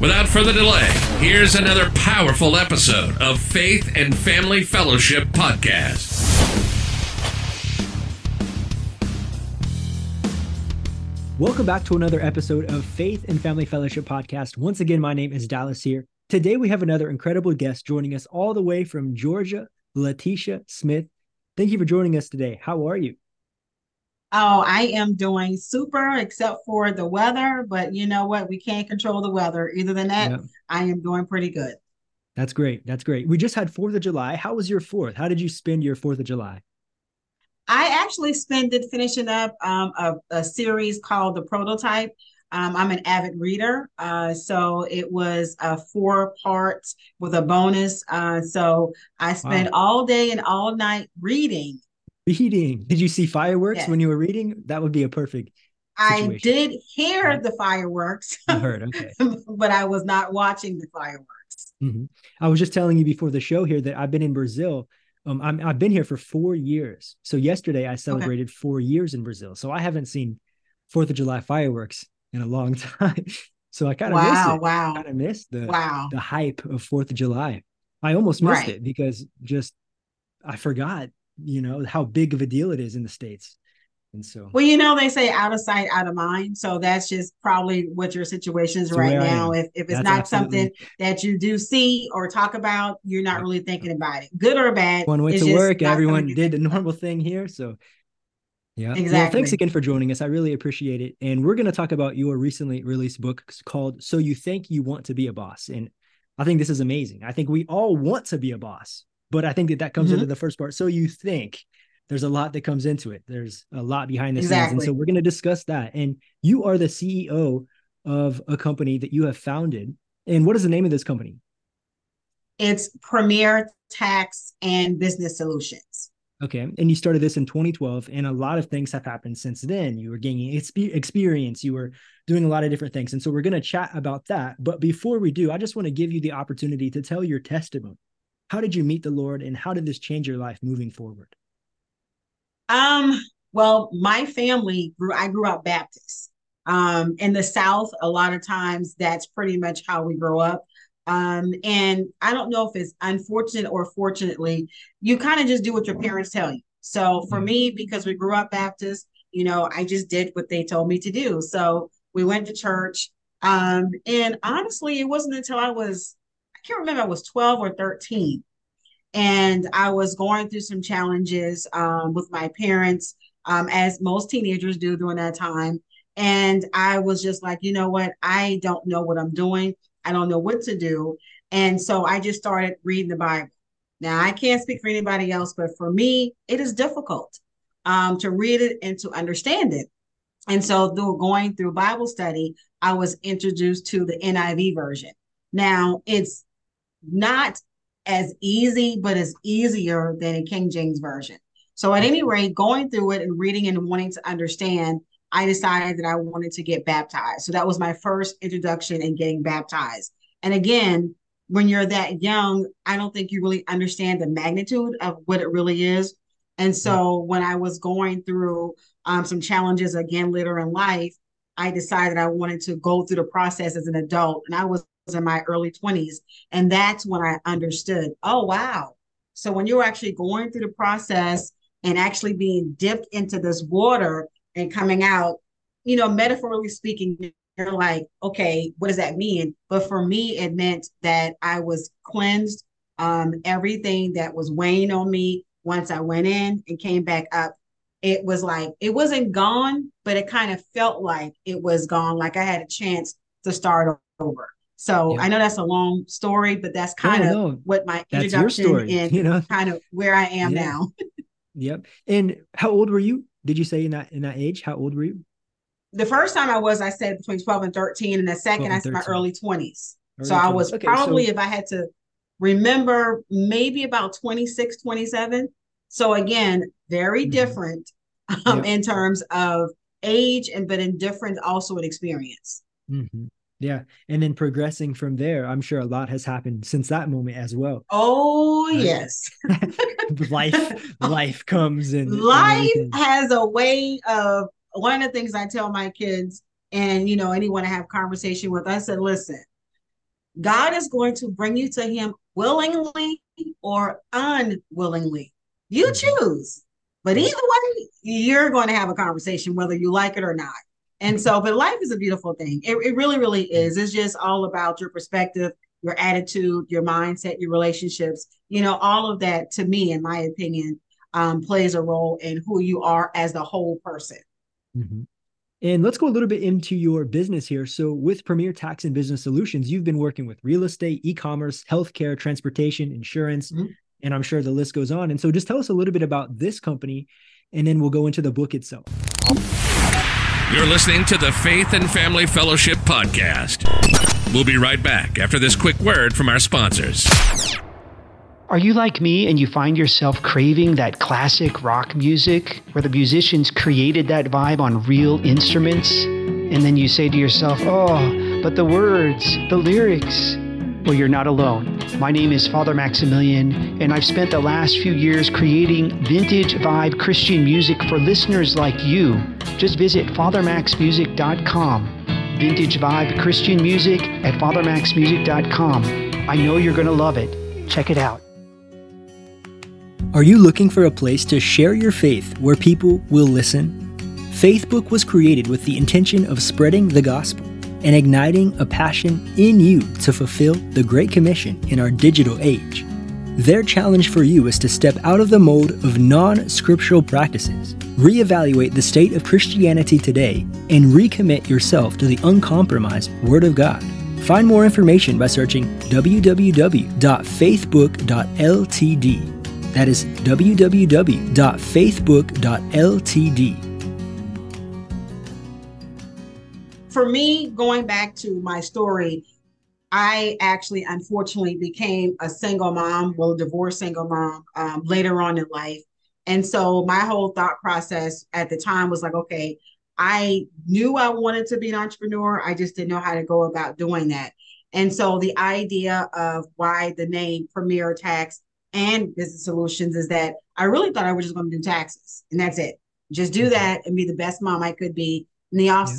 Without further delay, here's another powerful episode of Faith and Family Fellowship Podcast. Welcome back to another episode of Faith and Family Fellowship Podcast. Once again, my name is Dallas here. Today we have another incredible guest joining us all the way from Georgia, Latesha Smith. Thank you for joining us today. How are you? Oh, I am doing super except for the weather, but you know what? We can't control the weather. Either than that, yeah. I am doing pretty good. That's great. That's great. We just had 4th of July. How was your 4th? How did you spend your 4th of July? I actually spent it finishing up um, a, a, series called The Prototype. Um, I'm an avid reader. Uh, so it was uh, four parts with a bonus. Uh, so I spent wow. all day and all night reading reading. Did you see fireworks yes. when you were reading? That would be a perfect. Situation. I did hear the fireworks. You heard, okay. but I was not watching the fireworks. Mm-hmm. I was just telling you before the show here that I've been in Brazil. Um, i have been here for four years. So yesterday I celebrated okay. four years in Brazil. So I haven't seen Fourth of July fireworks in a long time. so I kind of wow, missed it. Wow, kind of missed the wow. the hype of Fourth of July. I almost missed right. it because just I forgot you know how big of a deal it is in the states. And so well you know they say out of sight out of mind. So that's just probably what your situation is right now. if, if it's that's not absolutely. something that you do see or talk about you're not really thinking about it. Good or bad one went to work. everyone did the normal thing here. So yeah. Exactly well, thanks again for joining us. I really appreciate it. And we're going to talk about your recently released book called so you think you want to be a boss. And i think this is amazing. I think we all want to be a boss but I think that that comes mm-hmm. into the first part. So you think there's a lot that comes into it. There's a lot behind the exactly. scenes. And so we're going to discuss that. And you are the CEO of a company that you have founded. And what is the name of this company? It's Premier Tax and Business Solutions. Okay. And you started this in 2012, and a lot of things have happened since then. You were gaining experience, you were doing a lot of different things. And so we're going to chat about that. But before we do, I just want to give you the opportunity to tell your testimony how did you meet the Lord and how did this change your life moving forward? Um, well, my family grew, I grew up Baptist. Um, in the South, a lot of times that's pretty much how we grow up. Um, and I don't know if it's unfortunate or fortunately, you kind of just do what your parents tell you. So for me, because we grew up Baptist, you know, I just did what they told me to do. So we went to church. Um, and honestly, it wasn't until I was can't remember, I was 12 or 13. And I was going through some challenges um, with my parents, um, as most teenagers do during that time. And I was just like, you know what? I don't know what I'm doing. I don't know what to do. And so I just started reading the Bible. Now, I can't speak for anybody else, but for me, it is difficult um, to read it and to understand it. And so, through going through Bible study, I was introduced to the NIV version. Now, it's not as easy, but it's easier than a King James version. So at any rate, going through it and reading and wanting to understand, I decided that I wanted to get baptized. So that was my first introduction in getting baptized. And again, when you're that young, I don't think you really understand the magnitude of what it really is. And so when I was going through um, some challenges again later in life, I decided I wanted to go through the process as an adult. And I was in my early 20s. And that's when I understood, oh, wow. So when you're actually going through the process and actually being dipped into this water and coming out, you know, metaphorically speaking, you're like, okay, what does that mean? But for me, it meant that I was cleansed. Um, everything that was weighing on me once I went in and came back up, it was like it wasn't gone, but it kind of felt like it was gone, like I had a chance to start over. So yeah. I know that's a long story, but that's kind no, of no. what my that's introduction and you know kind of where I am yeah. now. yep. And how old were you? Did you say in that in that age? How old were you? The first time I was, I said between 12 and 13, and the second I said my early 20s. Early so 20s. I was okay, probably, so... if I had to remember, maybe about 26, 27. So again, very mm-hmm. different um, yep. in terms of age and but in different also in experience. Mm-hmm. Yeah. And then progressing from there, I'm sure a lot has happened since that moment as well. Oh, yes. life, life comes and life and has a way of one of the things I tell my kids and you know anyone I have conversation with, I said, listen, God is going to bring you to him willingly or unwillingly. You mm-hmm. choose. But either way, you're going to have a conversation whether you like it or not. And so, but life is a beautiful thing. It, it really, really is. It's just all about your perspective, your attitude, your mindset, your relationships. You know, all of that, to me, in my opinion, um, plays a role in who you are as the whole person. Mm-hmm. And let's go a little bit into your business here. So, with Premier Tax and Business Solutions, you've been working with real estate, e commerce, healthcare, transportation, insurance, mm-hmm. and I'm sure the list goes on. And so, just tell us a little bit about this company, and then we'll go into the book itself. You're listening to the Faith and Family Fellowship Podcast. We'll be right back after this quick word from our sponsors. Are you like me and you find yourself craving that classic rock music where the musicians created that vibe on real instruments? And then you say to yourself, oh, but the words, the lyrics, well, you're not alone. My name is Father Maximilian, and I've spent the last few years creating vintage vibe Christian music for listeners like you. Just visit fathermaxmusic.com. Vintage vibe Christian music at fathermaxmusic.com. I know you're going to love it. Check it out. Are you looking for a place to share your faith where people will listen? Faithbook was created with the intention of spreading the gospel and igniting a passion in you to fulfill the Great Commission in our digital age. Their challenge for you is to step out of the mold of non scriptural practices, reevaluate the state of Christianity today, and recommit yourself to the uncompromised Word of God. Find more information by searching www.faithbook.ltd. That is www.faithbook.ltd. for me, going back to my story, I actually unfortunately became a single mom, well, a divorced single mom um, later on in life. And so my whole thought process at the time was like, okay, I knew I wanted to be an entrepreneur. I just didn't know how to go about doing that. And so the idea of why the name Premier Tax and Business Solutions is that I really thought I was just going to do taxes and that's it. Just do mm-hmm. that and be the best mom I could be in the off yeah.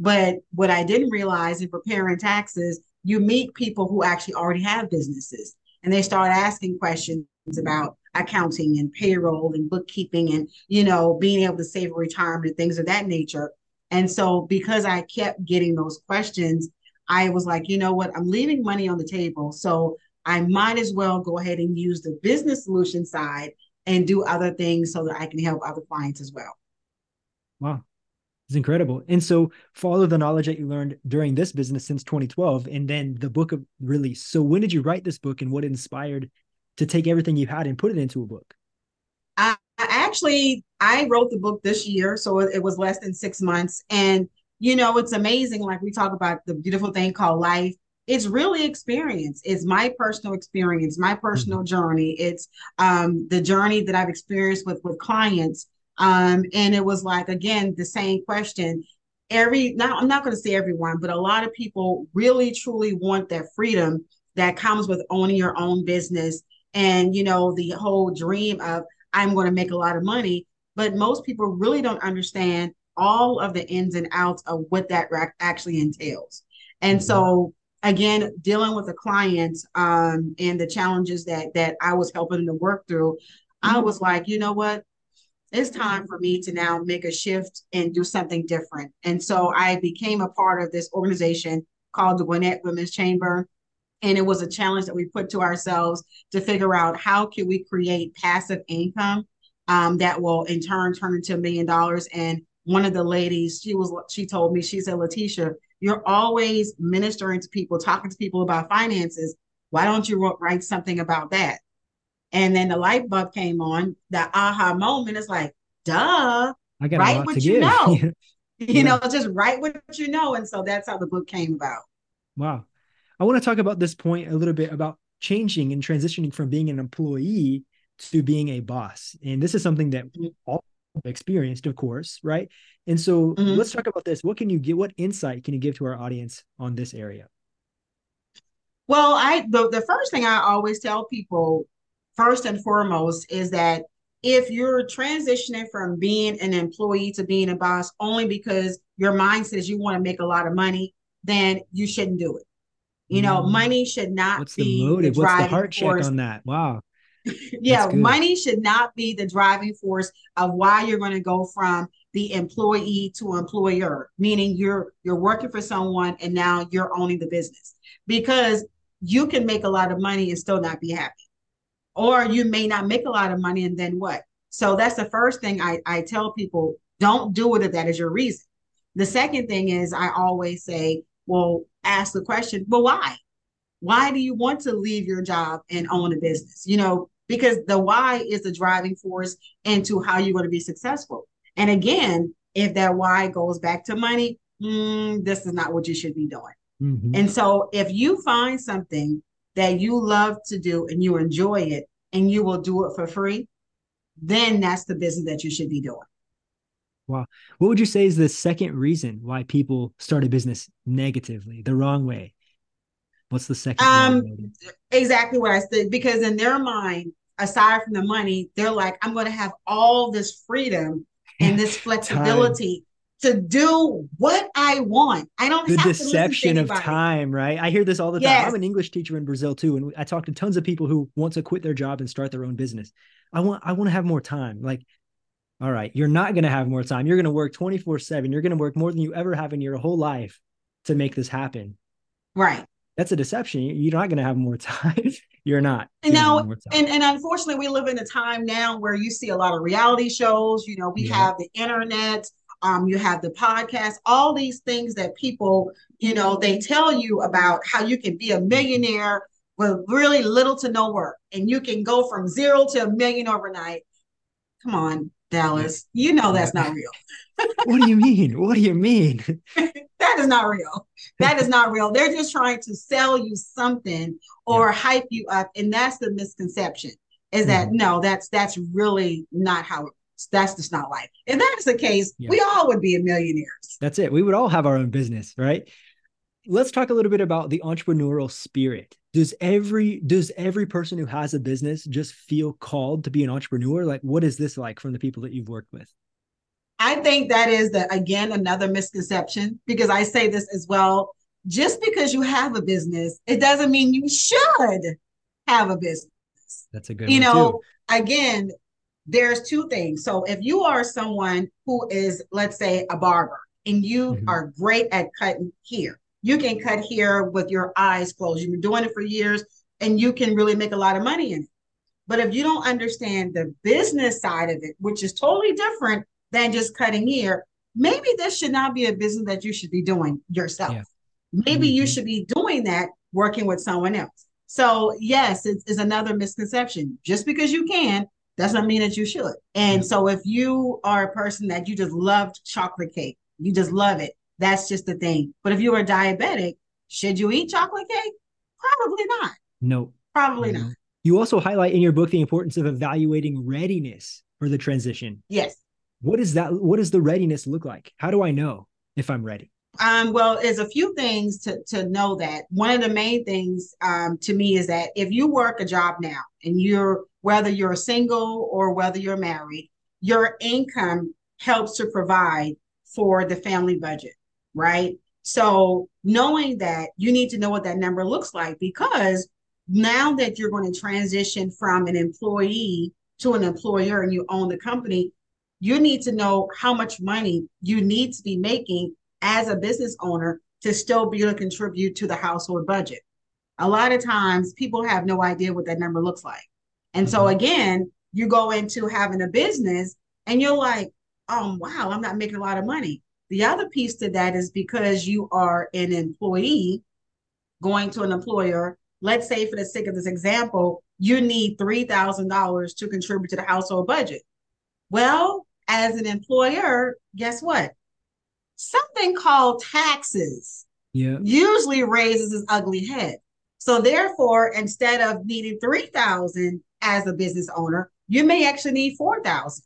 But what I didn't realize in preparing taxes, you meet people who actually already have businesses and they start asking questions about accounting and payroll and bookkeeping and you know being able to save a retirement and things of that nature. And so because i kept getting those questions i was like you know what? I'm leaving money on the table so i might as well go ahead and use the business solution side and do other things so that i can help other clients as well. Wow it's incredible. And so follow the knowledge that you learned during this business since 2012 and then the book of release. So when did you write this book and what inspired to take everything you had and put it into a book? I actually I wrote the book this year, so it was less than 6 months and you know, it's amazing like we talk about the beautiful thing called life. It's really experience. It's my personal experience, my personal mm-hmm. journey. It's um the journey that I've experienced with with clients um, and it was like, again, the same question. Every now I'm not going to say everyone, but a lot of people really truly want that freedom that comes with owning your own business and you know the whole dream of I'm going to make a lot of money. But most people really don't understand all of the ins and outs of what that actually entails. And mm-hmm. so again dealing with the clients um, and the challenges that that I was helping them to work through, mm-hmm. I was like, you know what? It's time for me to now make a shift and do something different. And so I became a part of this organization called the Gwinnett Women's Chamber. And it was a challenge that we put to ourselves to figure out how can we create passive income um, that will in turn turn into a million dollars. And one of the ladies, she was she told me, she said, Latesha, you're always ministering to people, talking to people about finances. Why don't you write something about that? And then the light bulb came on, that aha moment is like, duh, I got write what you give. know. you yeah. know, just write what you know. And so that's how the book came about. Wow. I want to talk about this point a little bit about changing and transitioning from being an employee to being a boss. And this is something that mm-hmm. all experienced, of course, right? And so mm-hmm. let's talk about this. What can you get? What insight can you give to our audience on this area? Well, I the, the first thing I always tell people, first and foremost, is that if you're transitioning from being an employee to being a boss only because your mind says you want to make a lot of money, then you shouldn't do it. You know, mm. money should not What's be the motive. The What's the heart force. check on that? Wow. yeah, money should not be the driving force of why you're going to go from the employee to employer, meaning you're you're working for someone and now you're owning the business. Because you can make a lot of money and still not be happy. Or you may not make a lot of money and then what? So that's the first thing I, I tell people, don't do it if that is your reason. The second thing is I always say, well, ask the question, well, why? Why do you want to leave your job and own a business? You know, because the why is the driving force into how you're going to be successful. And again, if that why goes back to money, mm, this is not what you should be doing. Mm-hmm. And so if you find something that you love to do and you enjoy it and you will do it for free, then that's the business that you should be doing. Wow. What would you say is the second reason why people start a business negatively, the wrong way? What's the second? Um, exactly what I said. Because in their mind, aside from the money, they're like, I'm going to have all this freedom and this flexibility to do what I want. I don't the deception of time, right? I hear this all the time. I'm an English teacher in Brazil too, and I talk to tons of people who want to quit their job and start their own business. I want I want to have more time. Like all right, you're not going to have more time. You're going to work 24 7. You're going to work more than you ever have in your whole life to make this happen. Right. That's a deception. You're not going to have more time. you're not. And now, and, and unfortunately, we live in a time now where you see a lot of reality shows. You know, we yeah. have the internet, um, you have the podcast, all these things that people, you know, they tell you about how you can be a millionaire with really little to no work and you can go from zero to a million overnight. Come on, Dallas. You know that's not real. what do you mean? What do you mean? that is not real. That is not real. They're just trying to sell you something or yeah. hype you up. And that's the misconception is that mm-hmm. no, that's that's really not how it works. That's just not life. If that's the case, yeah. we all would be millionaires. That's it. We would all have our own business, right? let's talk a little bit about the entrepreneurial spirit does every does every person who has a business just feel called to be an entrepreneur like what is this like from the people that you've worked with i think that is the again another misconception because i say this as well just because you have a business it doesn't mean you should have a business that's a good you know too. again there's two things so if you are someone who is let's say a barber and you mm-hmm. are great at cutting here you can cut hair with your eyes closed. You've been doing it for years and you can really make a lot of money in it. But if you don't understand the business side of it, which is totally different than just cutting hair, maybe this should not be a business that you should be doing yourself. Yeah. Maybe mm-hmm. you should be doing that working with someone else. So, yes, it's, it's, another misconception. Just because you can doesn't mean that you should. And so, if you are a person that you just loved chocolate cake, you just love it, that's just the thing. But if you are diabetic, should you eat chocolate cake? Probably not. No. Probably no. not. You also highlight in your book the importance of evaluating readiness for the transition. Yes. What is that? What does the readiness look like? How do I know if I'm ready? Um, well, there's a few things to, to know that. One of the main things um, to me is that if you work a job now and you're, whether you're single or whether you're married, your income helps to provide for the family budget right? So knowing that you need to know what that number looks like because now that you're going to transition from an employee to an employer and you own the company, you need to know how much money you need to be making as a business owner to still be able to contribute to the household budget. A lot of times people have no idea what that number looks like. And so mm-hmm. again, you go into having a business and you're like, oh wow, I'm not making a lot of money. The other piece to that is because you are an employee going to an employer. Let's say, for the sake of this example, you need $3,000 to contribute to the household budget. Well, as an employer, guess what? Something called taxes yeah. usually raises its ugly head. So therefore, instead of needing 3000 as a business owner, you may actually need 4000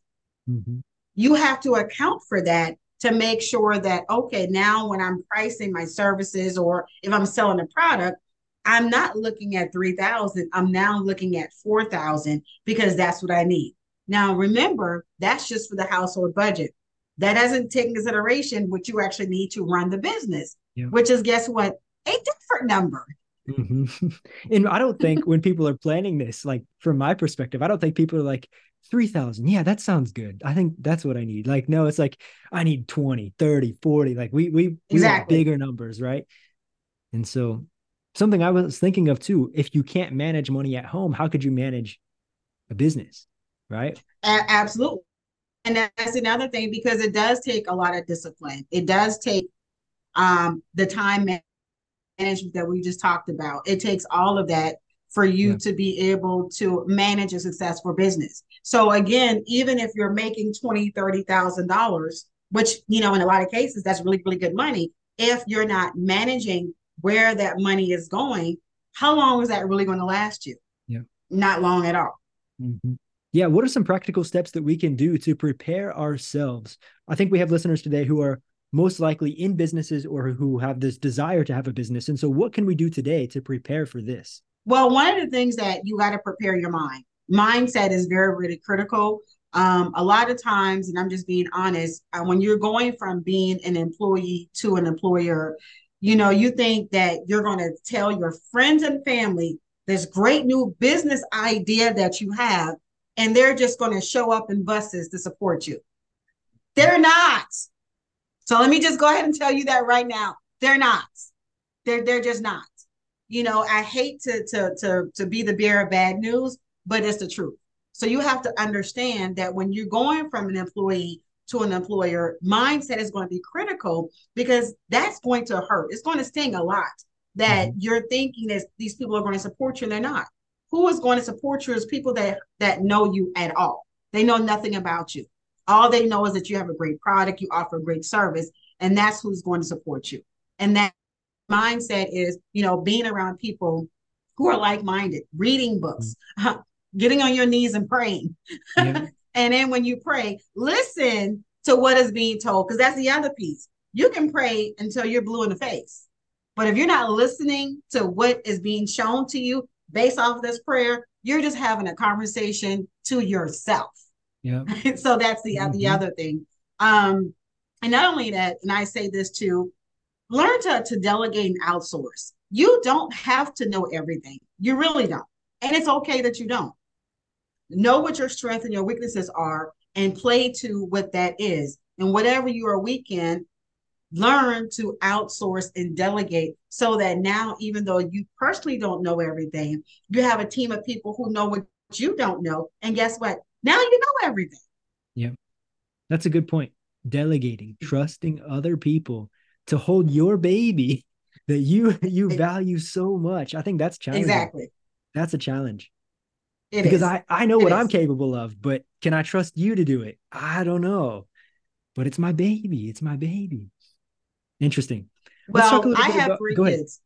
mm-hmm. You have to account for that to make sure that, okay, now when I'm pricing my services or if I'm selling a product, I'm not looking at 3000 I'm now looking at 4000 because that's what I need. Now, remember, that's just for the household budget. That doesn't take into consideration what you actually need to run the business, yeah. which is, guess what? A different number. Mm-hmm. And I don't think when people are planning this, like from my perspective, I don't think people are like, 3000 yeah that sounds good. I think that's what i need. Like no it's like i need 20 30 40 like we we, exactly. we bigger numbers right? And so something i was thinking of too if you can't manage money at home how could you manage a business right? A- absolutely. And that's another thing because it does take a lot of discipline. It does take um the time management that we just talked about. It takes all of that for you yeah. to be able to manage a successful business. So again, even if you're making twenty, thirty thousand dollars, which you know in a lot of cases that's really really good money, if you're not managing where that money is going, how long is that really going to last you? Yeah, not long at all. Mm-hmm. Yeah, what are some practical steps that we can do to prepare ourselves? I think we have listeners today who are most likely in businesses or who have this desire to have a business. And so, what can we do today to prepare for this? Well, one of the things that you got to prepare your mind. Mindset is very, really critical. Um, a lot of times, and I'm just being honest, uh, when you're going from being an employee to an employer, you know, you think that you're going to tell your friends and family this great new business idea that you have, and they're just going to show up in buses to support you. They're not. So let me just go ahead and tell you that right now. They're not. They're they're just not. You know, I hate to to to to be the bearer of bad news, but it's the truth. So you have to understand that when you're going from an employee to an employer, mindset is going to be critical because that's going to hurt. It's going to sting a lot that mm-hmm. you're thinking that these people are going to support you and they're not. Who is going to support you is people that that know you at all. They know nothing about you. All they know is that you have a great product, you offer a great service, and that's who's going to support you. And that mindset is, you know, being around people who are like-minded, reading books, mm-hmm. getting on your knees and praying. Yeah. and then when you pray, listen to what is being told, because that's the other piece. You can pray until you're blue in the face. But if you're not listening to what is being shown to you based off of this prayer, you're just having a conversation to yourself. Yeah. so that's the mm-hmm. the other thing. Um, and not only that, and I say this too, learn to, to delegate and outsource. You don't have to know everything. You really don't. And it's okay that you don't. Know what your strengths and your weaknesses are and play to what that is. And whatever you are weak in, learn to outsource and delegate so that now, even though you personally don't know everything, you have a team of people who know what you don't know. And guess what? Now you know everything. Yeah. That's a good point. Delegating, trusting other people to hold your baby that you you value so much. I think that's challenging. Exactly. That's a challenge. It because is. I I know it what is. I'm capable of, but can I trust you to do it? I don't know. But it's my baby. It's my baby. Interesting. well, I have about, three kids.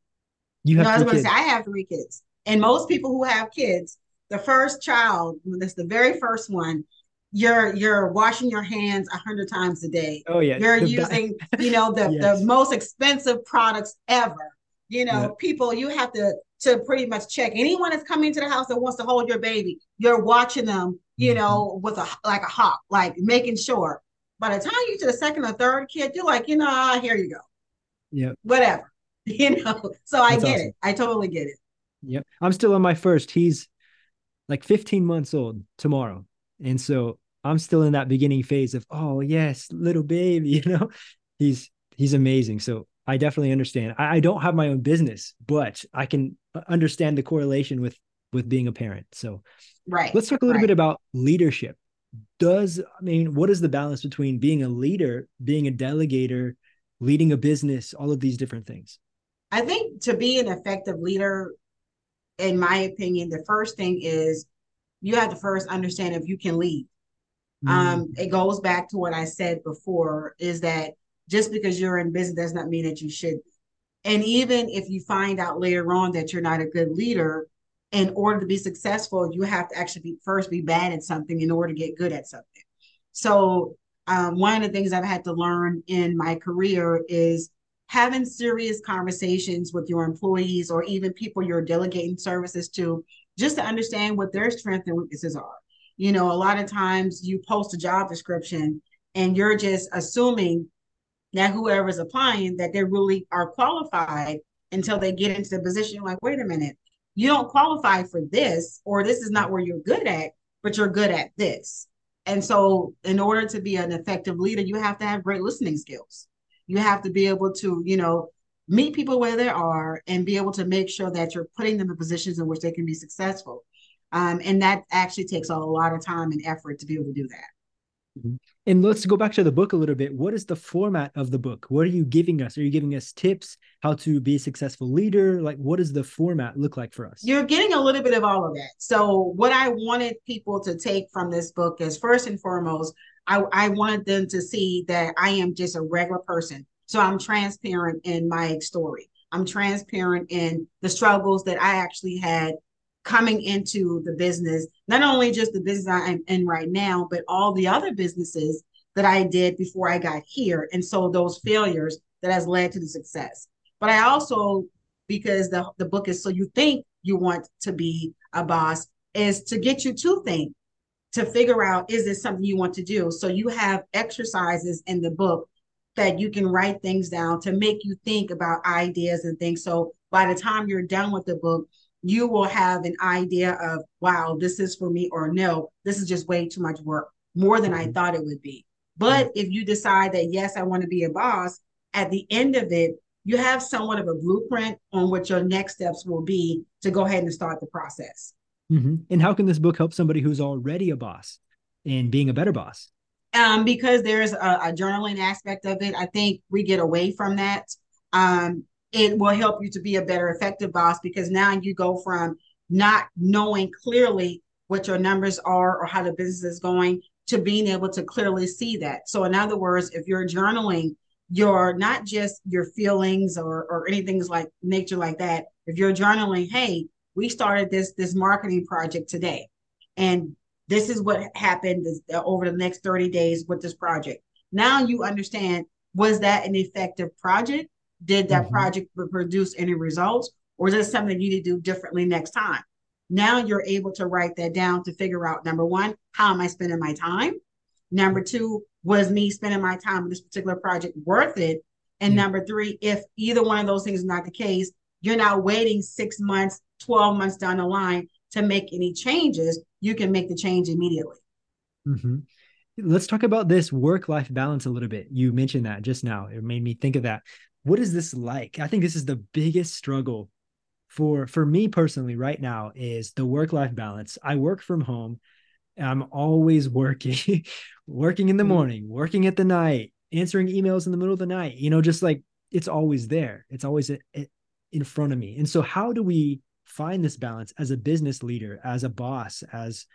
You have no, I was going to say I have three kids, and most people who have kids the first child, that's the very first one, you're you're washing your hands a hundred times a day. Oh yeah, you're using you know the yes. the most expensive products ever. You know, yeah. people you have to to pretty much check anyone that's coming to the house that wants to hold your baby. You're watching them, you mm-hmm. know, with a like a hawk, like making sure. By the time you to the second or third kid, you're like, you know, ah, here you go. Yeah. Whatever. You know. So I that's get awesome. it. I totally get it. Yep. I'm still on my first. He's like 15 months old tomorrow. And so I'm still in that beginning phase of, oh yes, little baby, you know, he's he's amazing. So I definitely understand. I, I don't have my own business, but I can understand the correlation with with being a parent. So right. Let's talk a little right. bit about leadership. does I mean, what is the balance between being a leader, being a delegator, leading a business, all of these different things? I think to be an effective leader, in my opinion, the first thing is you have to first understand if you can lead. Mm. Um, it goes back to what I said before is that just because you're in business does not mean that you should. And even if you find out later on that you're not a good leader, in order to be successful, you have to actually be, first be bad at something in order to get good at something. So um, one of the things I've had to learn in my career is having serious conversations with your employees or even people you're delegating services to, just to understand what their strengths and weaknesses are. You know, a lot of times you post a job description and you're just assuming that whoever's applying that they really are qualified until they get into the position. Like, wait a minute, you don't qualify for this, or this is not where you're good at, but you're good at this. And so, in order to be an effective leader, you have to have great listening skills. You have to be able to, you know, meet people where they are and be able to make sure that you're putting them in positions in which they can be successful. Um, and that actually takes a lot of time and effort to be able to do that. Mm-hmm. And let's go back to the book a little bit. What is the format of the book? What are you giving us? Are you giving us tips how to be a successful leader? Like, what does the format look like for us? You're getting a little bit of all of that. So, what I wanted people to take from this book is first and foremost, I, I wanted them to see that I am just a regular person. So, I'm transparent in my story. I'm transparent in the struggles that I actually had coming into the business, not only just the business I'm in right now, but all the other businesses that I did before I got here. And so those failures that has led to the success. But I also, because the, the book is so you think you want to be a boss, is to get you to think, to figure out is this something you want to do? So you have exercises in the book that you can write things down to make you think about ideas and things. So by the time you're done with the book, you will have an idea of, wow, this is for me, or no, this is just way too much work, more than I mm-hmm. thought it would be. But if you decide that, yes, I want to be a boss, at the end of it, you have somewhat of a blueprint on what your next steps will be to go ahead and start the process. Mm-hmm. And how can this book help somebody who's already a boss in being a better boss? Um, because there's a, a, journaling aspect of it. I think we get away from that. Um, it will help you to be a better effective boss because now you go from not knowing clearly what your numbers are or how the business is going to being able to clearly see that. So in other words, if you're journaling your not just your feelings or or anything like nature like that, if you're journaling, hey, we started this this marketing project today and this is what happened uh, over the next 30 days with this project. Now you understand was that an effective project? Did that mm-hmm. project produce any results? Or is this something you need to do differently next time? Now you're able to write that down to figure out number one, how am I spending my time? Number two, was me spending my time on this particular project worth it? And mm-hmm. number three, if either one of those things is not the case, you're not waiting six months, 12 months down the line to make any changes. You can make the change immediately. Mm-hmm. Let's talk about this work life balance a little bit. You mentioned that just now. It made me think of that what is this like i think this is the biggest struggle for for me personally right now is the work life balance i work from home i'm always working working in the mm-hmm. morning working at the night answering emails in the middle of the night you know just like it's always there it's always in front of me and so how do we find this balance as a business leader as a boss as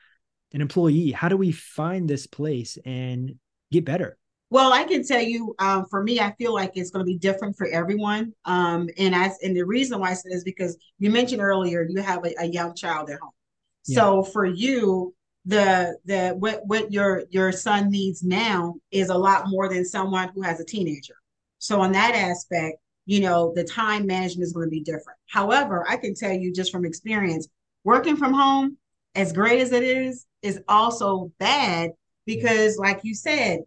an employee how do we find this place and get better well, I can tell you, um, for me, I feel like it's going to be different for everyone. Um, and as and the reason why I said is because you mentioned earlier you have a, a young child at home. Yeah. So for you, the the what what your your son needs now is a lot more than someone who has a teenager. So on that aspect, you know, the time management is going to be different. However, I can tell you just from experience, working from home, as great as it is, is also bad because, like you said,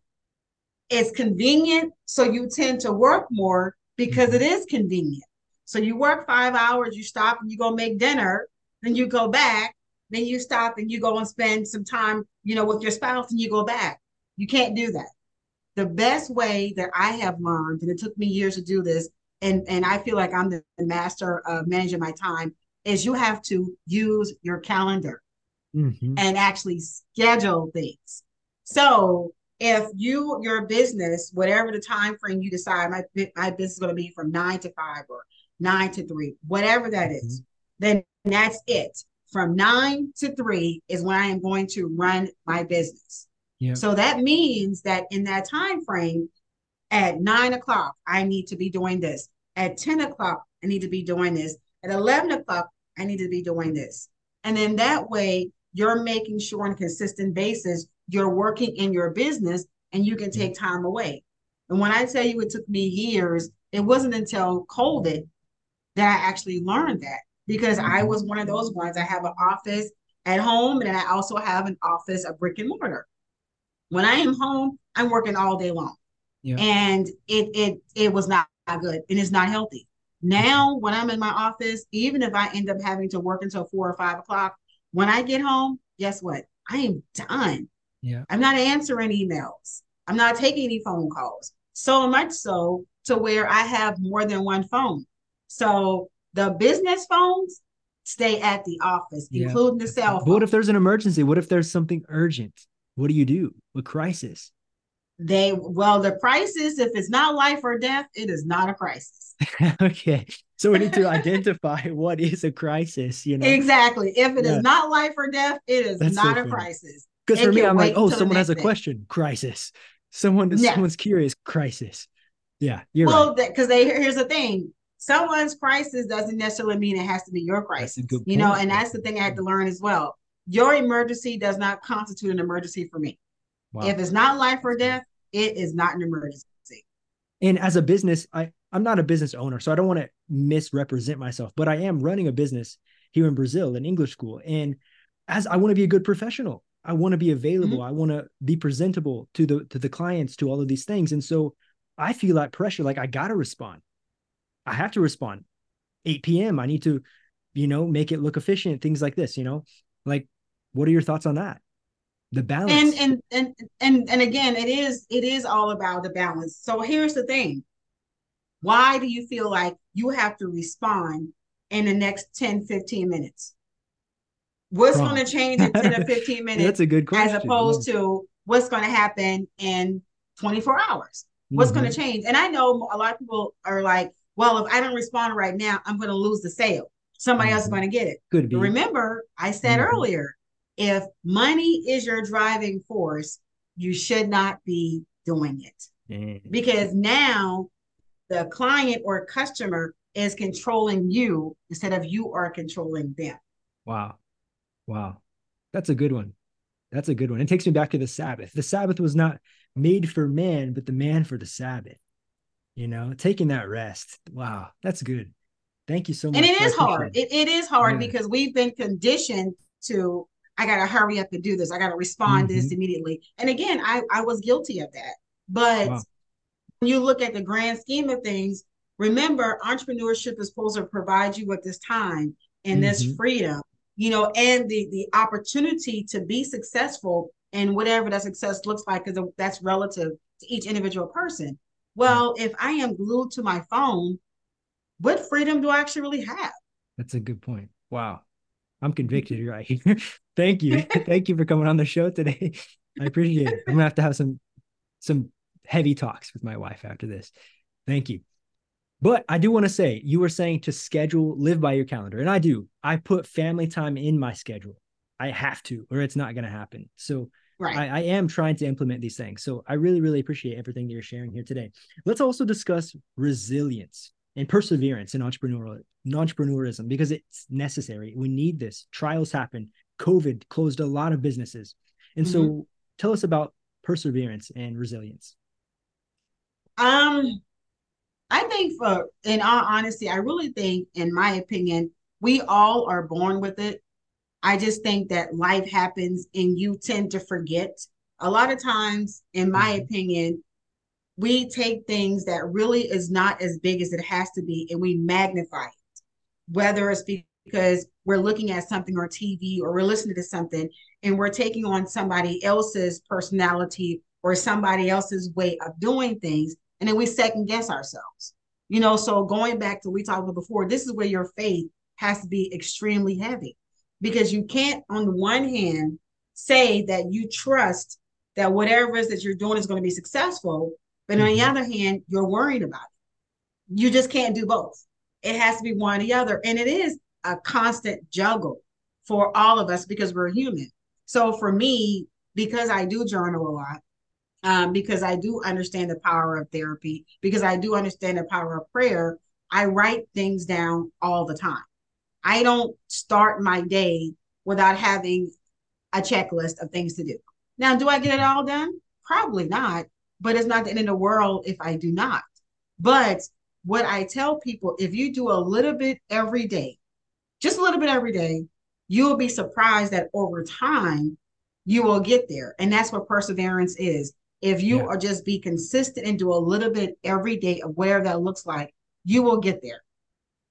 it's convenient, so you tend to work more because it is convenient. So you work five hours, you stop and you go make dinner, then you go back, then you stop and you go and spend some time, you know, with your spouse and you go back. You can't do that. The best way that I have learned, and it took me years to do this, and, and I feel like I'm the master of managing my time, is you have to use your calendar mm-hmm. and actually schedule things. So if you your business, whatever the time frame you decide, my my business is going to be from nine to five or nine to three, whatever that is, mm-hmm. then that's it. From nine to three is when I am going to run my business. So that means that in that time frame, at nine o'clock, I need to be doing this. At 10 o'clock, I need to be doing this. At 11 o'clock, I need to be doing this. And then that way, you're making sure on a consistent basis you're working in your business and you can take time away. And when I tell you it took me years, it wasn't until COVID that I actually learned that because I mm-hmm. was one of those ones. I have an office at home and I also have an office, a brick and mortar. When I am home, I'm working all day long. Yeah. And it it it was not good and it's not healthy. Now, when I'm in my office, even if I end up having to work until four or five o'clock, when I get home, guess what? I am done. Yeah. I'm not answering emails. I'm not taking any phone calls. So much so to where I have more than one phone. So the business phones stay at the office, yeah. including the cell phone. What if there's an emergency? What if there's something urgent? What do you do? A crisis? They well, the crisis, if it's not life or death, it is not a crisis. okay. So we need to identify what is a crisis, you know. Exactly. If it yeah. is not life or death, it is That's not so a crisis. Because for me, I'm like, oh, someone has a day. question, crisis. Someone, yeah. someone's curious, crisis. Yeah, you're well, because right. they here's the thing: someone's crisis doesn't necessarily mean it has to be your crisis. You know, and that's the thing I had to learn as well. Your emergency does not constitute an emergency for me. Wow. If it's not life or death, it is not an emergency. And as a business, I I'm not a business owner, so I don't want to misrepresent myself, but I am running a business here in Brazil, an English school, and as I want to be a good professional, I want to be available, mm-hmm. I want to be presentable to the to the clients, to all of these things, and so I feel that pressure, like I gotta respond. I have to respond. 8 p.m. I need to, you know, make it look efficient, things like this, you know. Like, what are your thoughts on that? The balance and and and and and again it is it is all about the balance so here's the thing why do you feel like you have to respond in the next 10 15 minutes what's going to change in 10 or 15 minutes that's a good question as opposed yeah. to what's going to happen in 24 hours what's mm-hmm. going to change and i know a lot of people are like well if i don't respond right now i'm going to lose the sale somebody mm-hmm. else is mm-hmm. going to get it Could be. remember i said mm-hmm. earlier if money is your driving force, you should not be doing it. Mm-hmm. Because now the client or customer is controlling you instead of you are controlling them. Wow. Wow. That's a good one. That's a good one. It takes me back to the Sabbath. The Sabbath was not made for man, but the man for the Sabbath. You know, taking that rest. Wow, that's good. Thank you so much. And it is hard. It, it is hard yeah. because we've been conditioned to I got to hurry up and do this. I got to respond mm-hmm. this immediately. And again, I, I was guilty of that. But wow. when you look at the grand scheme of things, remember entrepreneurship is supposed to provide you with this time and mm-hmm. this freedom, you know, and the the opportunity to be successful and whatever that success looks like, because that's relative to each individual person. Well, if I am glued to my phone, what freedom do I actually really have? That's a good point. Wow. I'm convicted right here. Thank you. Thank you for coming on the show today. I appreciate it. I'm gonna have to have some some heavy talks with my wife after this. Thank you. But I do want to say you were saying to schedule, live by your calendar. And I do. I put family time in my schedule. I have to, or it's not going to happen. So right. I, I, am trying to implement these things. So I really, really appreciate everything that you're sharing here today. Let's also discuss resilience and perseverance in entrepreneurial entrepreneurism because it's necessary. We need this. Trials happen. COVID closed a lot of businesses. And mm-hmm. so tell us about perseverance and resilience. Um I think for in all honesty, I really think in my opinion, we all are born with it. I just think that life happens and you tend to forget. A lot of times, in my mm-hmm. opinion, we take things that really is not as big as it has to be and we magnify it, whether it's because we're looking at something on TV or we're listening to something and we're taking on somebody else's personality or somebody else's way of doing things. And then we second guess ourselves. You know, so going back to what we talked about before, this is where your faith has to be extremely heavy because you can't, on the one hand, say that you trust that whatever it is that you're doing is going to be successful. But on the mm-hmm. other hand, you're worried about it. You just can't do both. It has to be one or the other. And it is a constant juggle for all of us because we're human. So for me, because I do journal a lot, um, because I do understand the power of therapy, because I do understand the power of prayer, I write things down all the time. I don't start my day without having a checklist of things to do. Now, do I get it all done? Probably not, but it's not the end of the world if I do not. But what I tell people, if you do a little bit every day, just a little bit every day, you will be surprised that over time you will get there. And that's what perseverance is. If you yeah. are just be consistent and do a little bit every day of whatever that looks like, you will get there.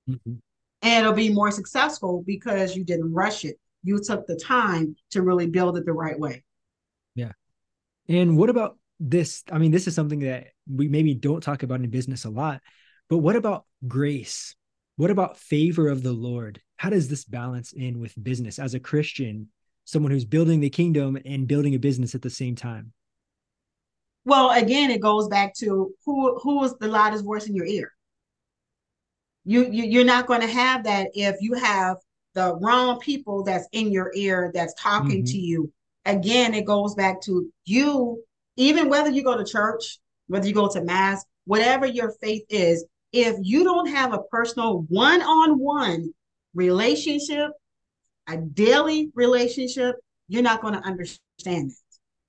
Mm-hmm. And it'll be more successful because you didn't rush it. You took the time to really build it the right way. Yeah. And what about this? I mean, this is something that we maybe don't talk about in business a lot, but what about grace? What about favor of the Lord? How does this balance in with business as a Christian, someone who's building the kingdom and building a business at the same time? Well, again, it goes back to who who is the loudest voice in your ear. You, you you're not going to have that if you have the wrong people that's in your ear that's talking mm-hmm. to you. Again, it goes back to you, even whether you go to church, whether you go to mass, whatever your faith is, if you don't have a personal one-on-one relationship, a daily relationship, you're not going to understand it.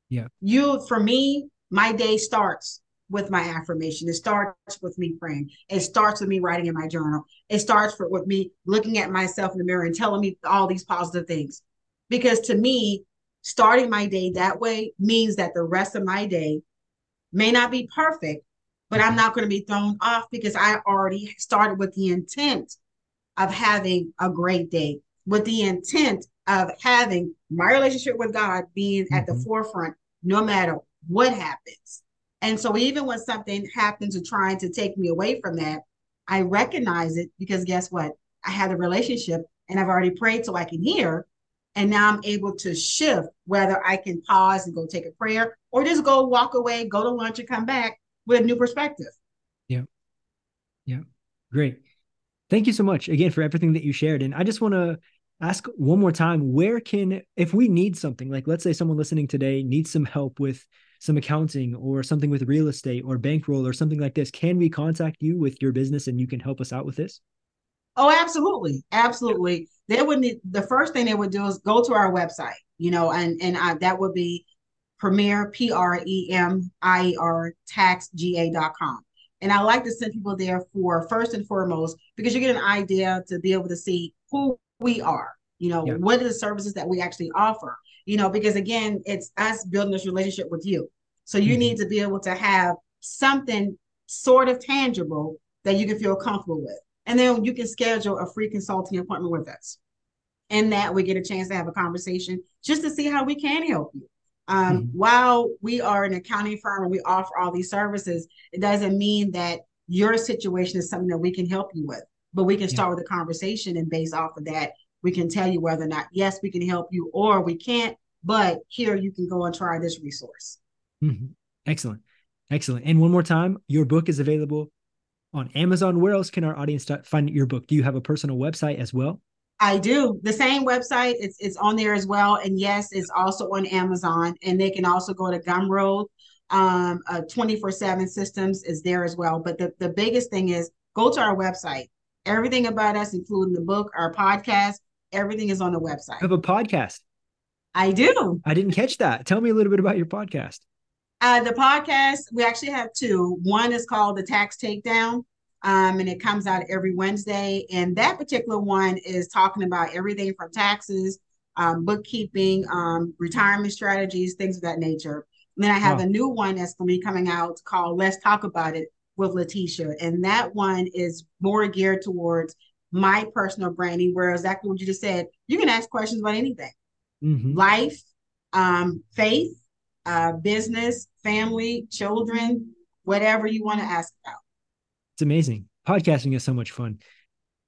Yeah. You, for me, my day starts with my affirmation. It starts with me praying. It starts with me writing in my journal. It starts for, with me looking at myself in the mirror and telling me all these positive things. Because to me, starting my day that way means that the rest of my day may not be perfect, but I'm not going to be thrown off because I already started with the intent of having a great day, with the intent of having my relationship with God being mm-hmm. at the mm-hmm. forefront no matter what happens. And so even when something happens or trying to take me away from that, I recognize it because guess what? I had a relationship and I've already prayed so I can hear. And now I'm able to shift whether I can pause and go take a prayer or just go walk away, go to lunch and come back with a new perspective. Yeah. Yeah. Great. Thank you so much again for everything that you shared. And I just want to ask one more time where can, if we need something, like let's say someone listening today needs some help with some accounting or something with real estate or bankroll or something like this, can we contact you with your business and you can help us out with this? Oh, absolutely. Absolutely. They would need the first thing they would do is go to our website, you know, and and I, that would be premier p r e m i e r com. And I like to send people there for first and foremost because you get an idea to be able to see who we are, you know, yeah. what are the services that we actually offer, you know, because again, it's us building this relationship with you. So you mm-hmm. need to be able to have something sort of tangible that you can feel comfortable with. And then you can schedule a free consulting appointment with us. And that we get a chance to have a conversation just to see how we can help you. Um, mm-hmm. While we are an accounting firm and we offer all these services, it doesn't mean that your situation is something that we can help you with. But we can start yeah. with a conversation, and based off of that, we can tell you whether or not, yes, we can help you, or we can't. But here you can go and try this resource. Mm-hmm. Excellent. Excellent. And one more time, your book is available on Amazon. Where else can our audience find your book? Do you have a personal website as well? I do. The same website, it's, it's on there as well. And yes, it's also on Amazon. And they can also go to Gumroad. Um, uh, 24 7 systems is there as well. But the, the biggest thing is go to our website. Everything about us, including the book, our podcast, everything is on the website. You have a podcast. I do. I didn't catch that. Tell me a little bit about your podcast. Uh, the podcast, we actually have two. One is called The Tax Takedown, um, and it comes out every Wednesday. And that particular one is talking about everything from taxes, um, bookkeeping, um, retirement strategies, things of that nature. And then I have wow. a new one that's going to be coming out called Let's Talk About It with Latesha. And that one is more geared towards my personal branding, where exactly what you just said, you can ask questions about anything mm-hmm. life, um, faith, uh, business, family, children, whatever you want to ask about. It's amazing. Podcasting is so much fun.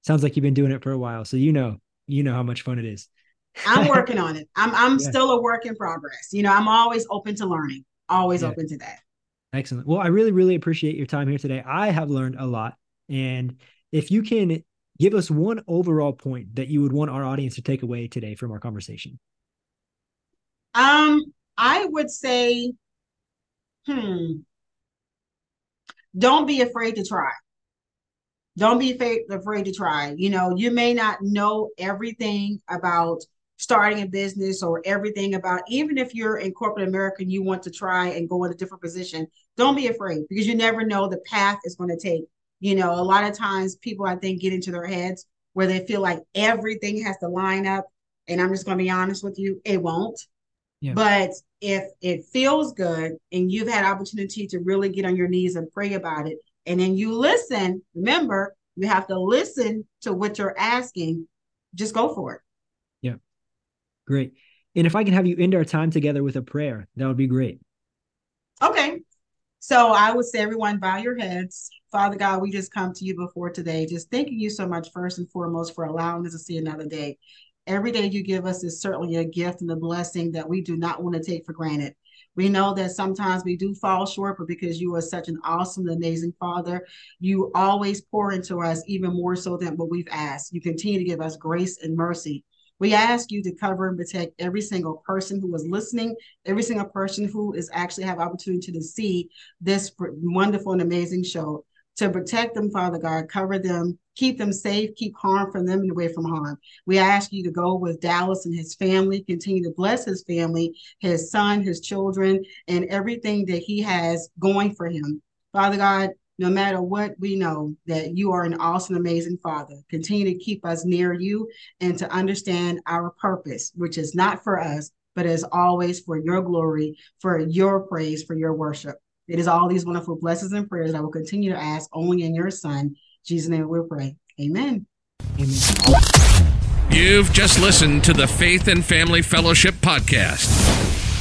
Sounds like you've been doing it for a while, so you know, you know how much fun it is. I'm working on it. I'm I'm yeah. still a work in progress. You know, I'm always open to learning. Always yeah. open to that. Excellent. Well, I really, really appreciate your time here today. I have learned a lot. And if you can give us one overall point that you would want our audience to take away today from our conversation. Um, I would say, hmm, don't be afraid to try. Don't be afraid, to try. You know, you may not know everything about starting a business or everything about even if you're in corporate America and you want to try and go in a different position, don't be afraid because you never know the path is going to take. You know, a lot of times people I think get into their heads where they feel like everything has to line up. And I'm just going to be honest with you, it won't. Yeah. But if it feels good and you've had opportunity to really get on your knees and pray about it, and then you listen, remember, you have to listen to what you're asking, just go for it. Yeah. Great. And if I can have you end our time together with a prayer, that would be great. Okay. So I would say, everyone, bow your heads. Father God, we just come to you before today, just thanking you so much, first and foremost, for allowing us to see another day. Every day you give us is certainly a gift and a blessing that we do not want to take for granted. We know that sometimes we do fall short, but because you are such an awesome, amazing Father, you always pour into us even more so than what we've asked. You continue to give us grace and mercy. We ask you to cover and protect every single person who is listening, every single person who is actually have opportunity to see this wonderful and amazing show to protect them, Father God, cover them, keep them safe, keep harm from them and away from harm. We ask you to go with Dallas and his family, continue to bless his family, his son, his children, and everything that he has going for him. Father God, no matter what, we know that you are an awesome, amazing Father. Continue to keep us near you and to understand our purpose, which is not for us, but is always for your glory, for your praise, for your worship. It is all these wonderful blessings and prayers that I will continue to ask only in your Son, Jesus' name we pray. Amen. Amen. You've just listened to the Faith and Family Fellowship Podcast